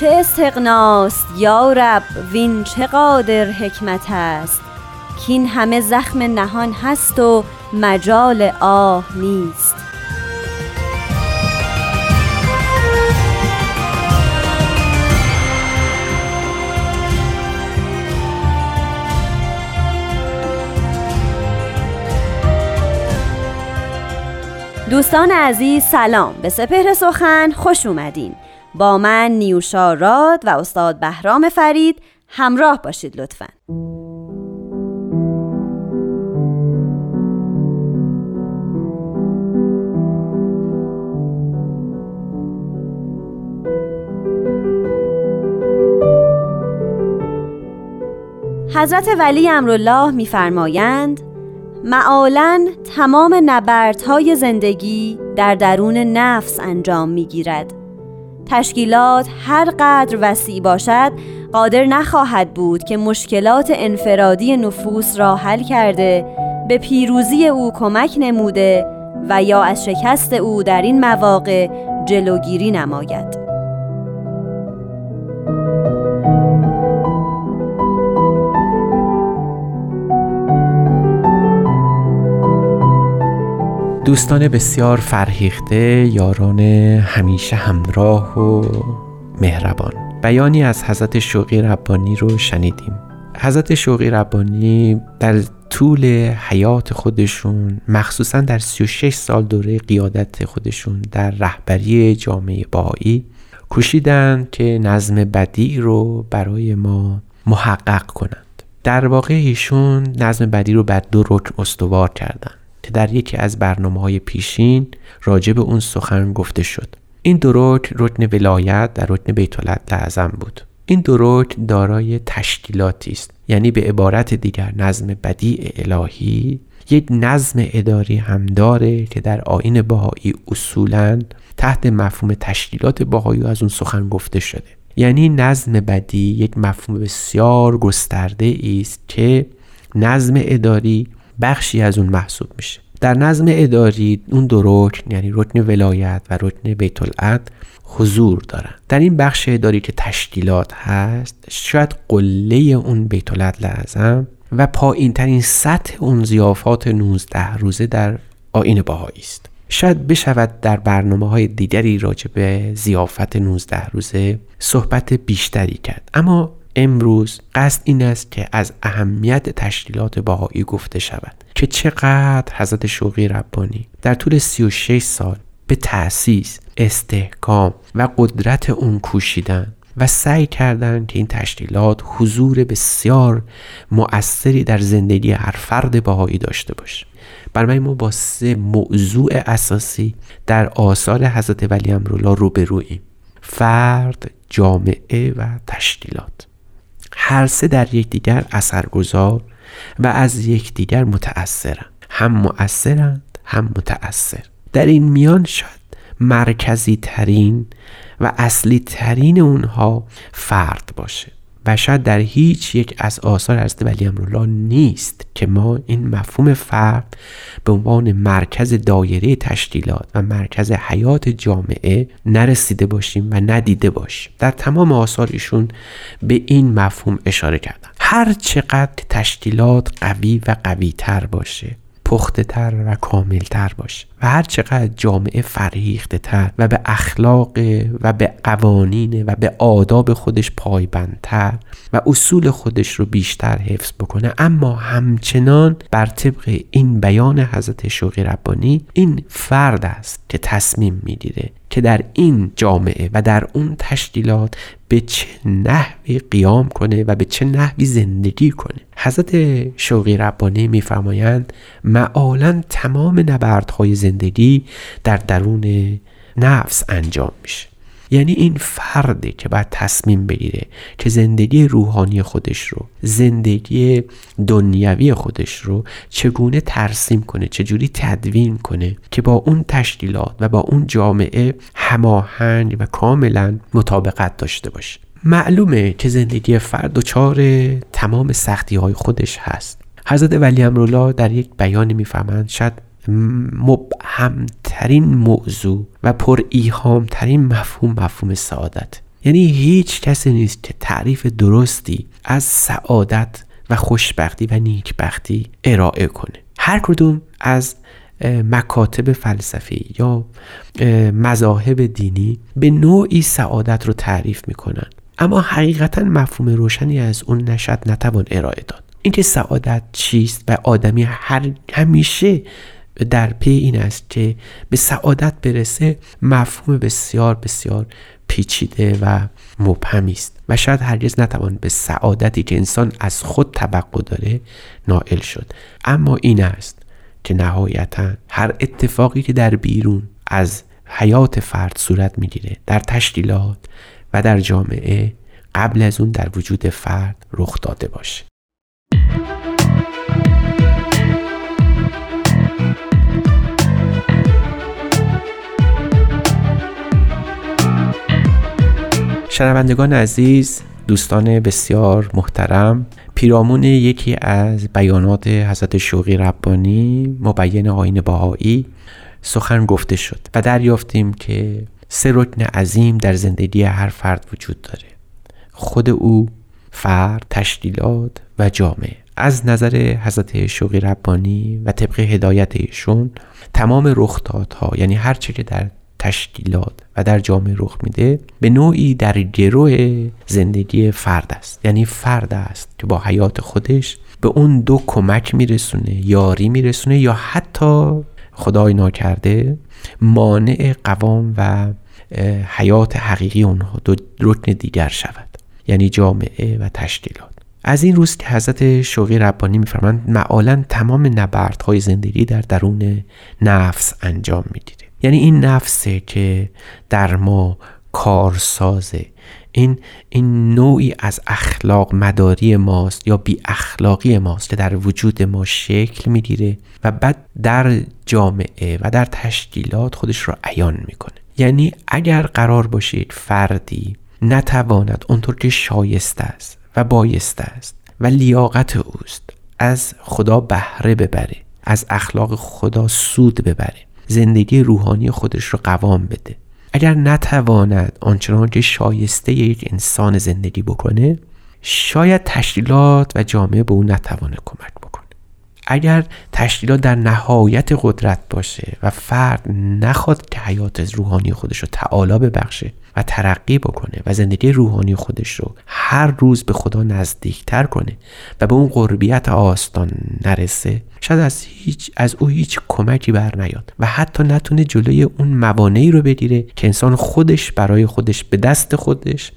چه استقناست یا رب وین چه قادر حکمت است؟ کین همه زخم نهان هست و مجال آه نیست. دوستان عزیز سلام. به سپهر سخن خوش اومدین. با من نیوشا راد و استاد بهرام فرید همراه باشید لطفا. حضرت ولی امرالله میفرمایند معالا تمام نبردهای زندگی در درون نفس انجام می‌گیرد. تشکیلات هر قدر وسیع باشد قادر نخواهد بود که مشکلات انفرادی نفوس را حل کرده به پیروزی او کمک نموده و یا از شکست او در این مواقع جلوگیری نماید. دوستان بسیار فرهیخته یاران همیشه همراه و مهربان. بیانی از حضرت شوقی ربانی رو شنیدیم. حضرت شوقی ربانی در طول حیات خودشون مخصوصا در 36 سال دوره قیادت خودشون در رهبری جامعه باهایی کوشیدند که نظم بدی رو برای ما محقق کنند. در واقع ایشون نظم بدی رو بر دو رکن استوار کردند. که در یکی از برنامه های پیشین راجع به اون سخن گفته شد. این دو رکن ولایت در رکن بیت لعظم بود. این دو دارای تشکیلاتی است یعنی به عبارت دیگر نظم بدیع الهی یک نظم اداری هم داره که در آین بهایی اصولا تحت مفهوم تشکیلات بهایی از اون سخن گفته شده. یعنی نظم بدی یک مفهوم بسیار گسترده است که نظم اداری بخشی از اون محسوب میشه. در نظم اداری اون دو رکن یعنی رکن ولایت و رکن بیت حضور دارن. در این بخش اداری که تشکیلات هست شاید قله اون بیت لعظم و پایین ترین سطح اون زیافات 19 روزه در آین باهایی است. شاید بشود در برنامه های دیگری راجع به زیافت 19 روزه صحبت بیشتری کرد. اما امروز قصد این است که از اهمیت تشکیلات باهایی گفته شود که چقدر حضرت شوقی ربانی در طول 36 سال به تأسیس استحکام و قدرت اون کوشیدن و سعی کردند که این تشکیلات حضور بسیار مؤثری در زندگی هر فرد باهایی داشته باشه. برای ما با سه موضوع اساسی در آثار حضرت ولی امرالله روبرویم فرد جامعه و تشکیلات. هر سه در یکدیگر اثرگذار و از یکدیگر متأثرند. هم مؤثرند هم متأثر. در این میان شاید مرکزی ترین و اصلی ترین اونها فرد باشه. و شاید در هیچ یک از آثار حضرت ولی امرالله نیست که ما این مفهوم فرد به عنوان مرکز دایره تشکیلات و مرکز حیات جامعه نرسیده باشیم و ندیده باشیم. در تمام آثار ایشون به این مفهوم اشاره کردن. هر چقدر تشکیلات قوی و قوی تر باشه پخته تر و کامل تر باشه و هر چقدر جامعه فرهیخته تر و به اخلاق و به قوانین و به آداب خودش پایبندتر و اصول خودش رو بیشتر حفظ بکنه. اما همچنان بر طبق این بیان حضرت شوقی ربانی این فرد است که تصمیم می‌گیره که در این جامعه و در اون تشکیلات به چه نحوی قیام کنه و به چه نحوی زندگی کنه. حضرت شوقی ربانی میفرمایند معالا تمام نبردهای زندگی در درون نفس انجام میشه. یعنی این فرده که باید تصمیم بگیره که زندگی روحانی خودش رو زندگی دنیوی خودش رو چگونه ترسیم کنه چجوری تدوین کنه که با اون تشکیلات و با اون جامعه هماهنگ و کاملا مطابقت داشته باشه. معلومه که زندگی فرد دچار تمام سختی های خودش هست. حضرت ولی امرولا در یک بیانی می‌فهمند شاید مبهمترین موضوع و پر ترین مفهوم مفهوم سعادت. یعنی هیچ کسی نیست که تعریف درستی از سعادت و خوشبختی و نیکبختی ارائه کنه. هر کدوم از مکاتب فلسفی یا مذاهب دینی به نوعی سعادت رو تعریف می‌کنن. اما حقیقتا مفهوم روشنی از اون نشد نتوان ارائه داد. اینکه سعادت چیست و آدمی هر همیشه در پی این است که به سعادت برسه مفهوم بسیار بسیار پیچیده و مبهمی است و شاید هرگز نتوان به سعادتی که انسان از خود توقع داره نائل شد. اما این است که نهایتا هر اتفاقی که در بیرون از حیات فرد صورت می‌گیره در تشکیلات و در جامعه قبل از اون در وجود فرد رخ داده باشه. شنوندگان عزیز دوستان بسیار محترم پیرامون یکی از بیانات حضرت شوقی ربانی مبین آین باهایی سخن گفته شد و دریافتیم که سه رکن عظیم در زندگی هر فرد وجود داره. خود او فرد تشکیلات و جامعه. از نظر حضرت شوقی ربانی و طبق هدایت ایشون تمام رخدادها یعنی هر چه که در تشکیلات و در جامعه رخ میده به نوعی در گروه زندگی فرد است. یعنی فرد است که با حیات خودش به اون دو کمک میرسونه یاری میرسونه یا حتی خدای ناکرده مانع قوام و حیات حقیقی اونها دو رکن دیگر شود. یعنی جامعه و تشکیلات. از این روز که حضرت شوقی ربانی میفرمند معالا تمام نبردهای زندگی در درون نفس انجام می‌گیره یعنی این نفسه که در ما کارسازه. این این نوعی از اخلاق مداری ماست یا بی اخلاقی ماست که در وجود ما شکل می‌گیره و بعد در جامعه و در تشکیلات خودش رو عیان می‌کنه. یعنی اگر قرار باشید فردی نتواند اونطور که شایسته است و بایسته است و لیاقت اوست. از خدا بهره ببره از اخلاق خدا سود ببره زندگی روحانی خودش رو قوام بده. اگر نتواند آنچنان که شایسته یک انسان زندگی بکنه شاید تشکیلات و جامعه به او نتوانه کمک بکنه. اگر تشکیلات در نهایت قدرت باشه و فرد نخواد که حیات روحانی خودش رو تعالی ببخشه و ترقی بکنه و زندگی روحانی خودش رو هر روز به خدا نزدیکتر کنه و به اون قربیت آستان نرسه شاید از هیچ از او هیچ کمکی بر نیاد و حتی نتونه جلوی اون موانعی رو بگیره که انسان خودش برای خودش به دست خودش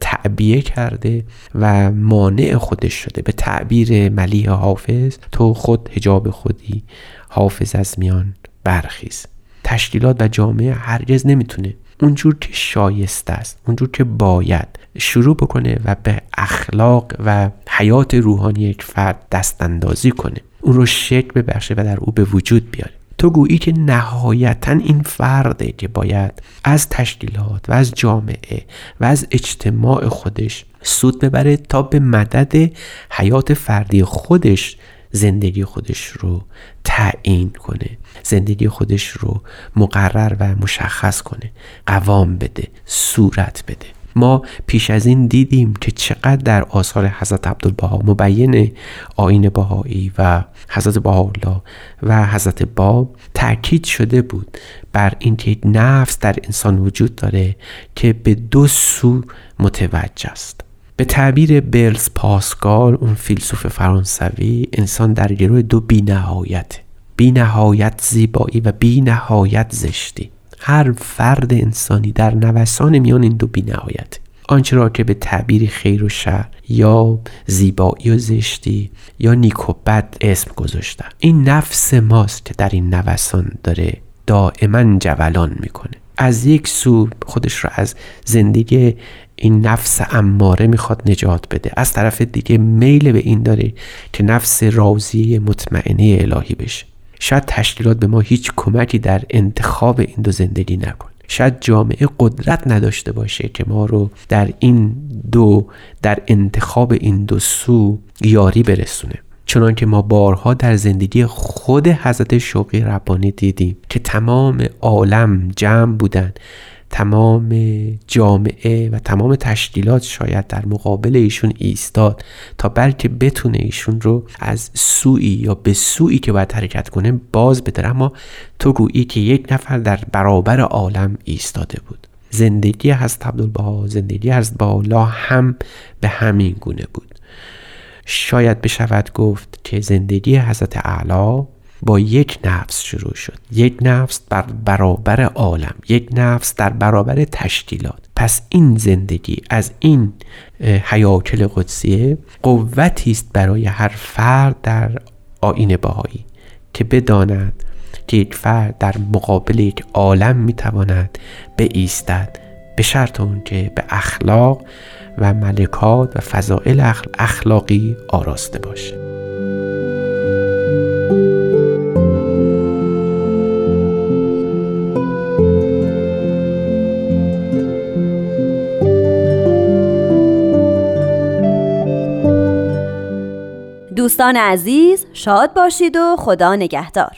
تعبیه کرده و مانع خودش شده. به تعبیر ملیح حافظ تو خود هجاب خودی حافظ از میان برخیز. تشکیلات و جامعه هرگز نمی‌تونه اونجور که شایسته است اونجور که باید شروع بکنه و به اخلاق و حیات روحانی یک فرد دست اندازی کنه. اون رو شکل ببخشه و در او به وجود بیاره. تو گویی که نهایتا این فرده که باید از تشکیلات و از جامعه و از اجتماع خودش سود ببره تا به مدد حیات فردی خودش زندگی خودش رو تعیین کنه زندگی خودش رو مقرر و مشخص کنه قوام بده صورت بده. ما پیش از این دیدیم که چقدر در آثار حضرت عبدالبها مبین آین بهایی و حضرت بهاءالله و حضرت باب تاکید شده بود بر اینکه نفس در انسان وجود داره که به دو سو متوجه است. به تعبیر برلز پاسکال اون فیلسوف فرانسوی انسان در گروه دو بی نهایت بی نهایت زیبایی و بی نهایت زشتی. هر فرد انسانی در نوسان میان این دو بینهایت آنچه را که به تعبیر خیر و شر یا زیبایی و زشتی یا نیک و بد اسم گذاشتن این نفس ماست که در این نوسان داره دائما جولان می‌کنه. از یک سو خودش را از زندگی این نفس اماره می‌خواد نجات بده. از طرف دیگه میل به این داره که نفس راضی مطمئنه الهی بشه. شاید تشکیلات به ما هیچ کمکی در انتخاب این دو زندگی نکنه شاید جامعه قدرت نداشته باشه که ما رو در این دو در انتخاب این دو سو یاری برسونه. چنان که ما بارها در زندگی خود حضرت شوقی ربانی دیدیم که تمام عالم جمع بودن تمام جامعه و تمام تشکیلات شاید در مقابل ایشون ایستاد تا بلکه بتونه ایشون رو از سوی یا به سوی که باید حرکت کنه باز بداره اما تو گویی که یک نفر در برابر عالم ایستاده بود. زندگی حضرت عبدالبها زندگی حضرت بالا هم به همین گونه بود. شاید بشود گفت که زندگی حضرت اعلی با یک نفس شروع شد. یک نفس بر برابر عالم یک نفس در برابر تشکیلات. پس این زندگی از این حیاکل قدسیه قوتی است برای هر فرد در آین باهایی که بداند که یک فرد در مقابل یک عالم می‌تواند ایستد به شرط اون که به اخلاق و ملکات و فضائل اخلاقی آراسته باشه دوستان عزیز شاد باشید و خدا نگهدار.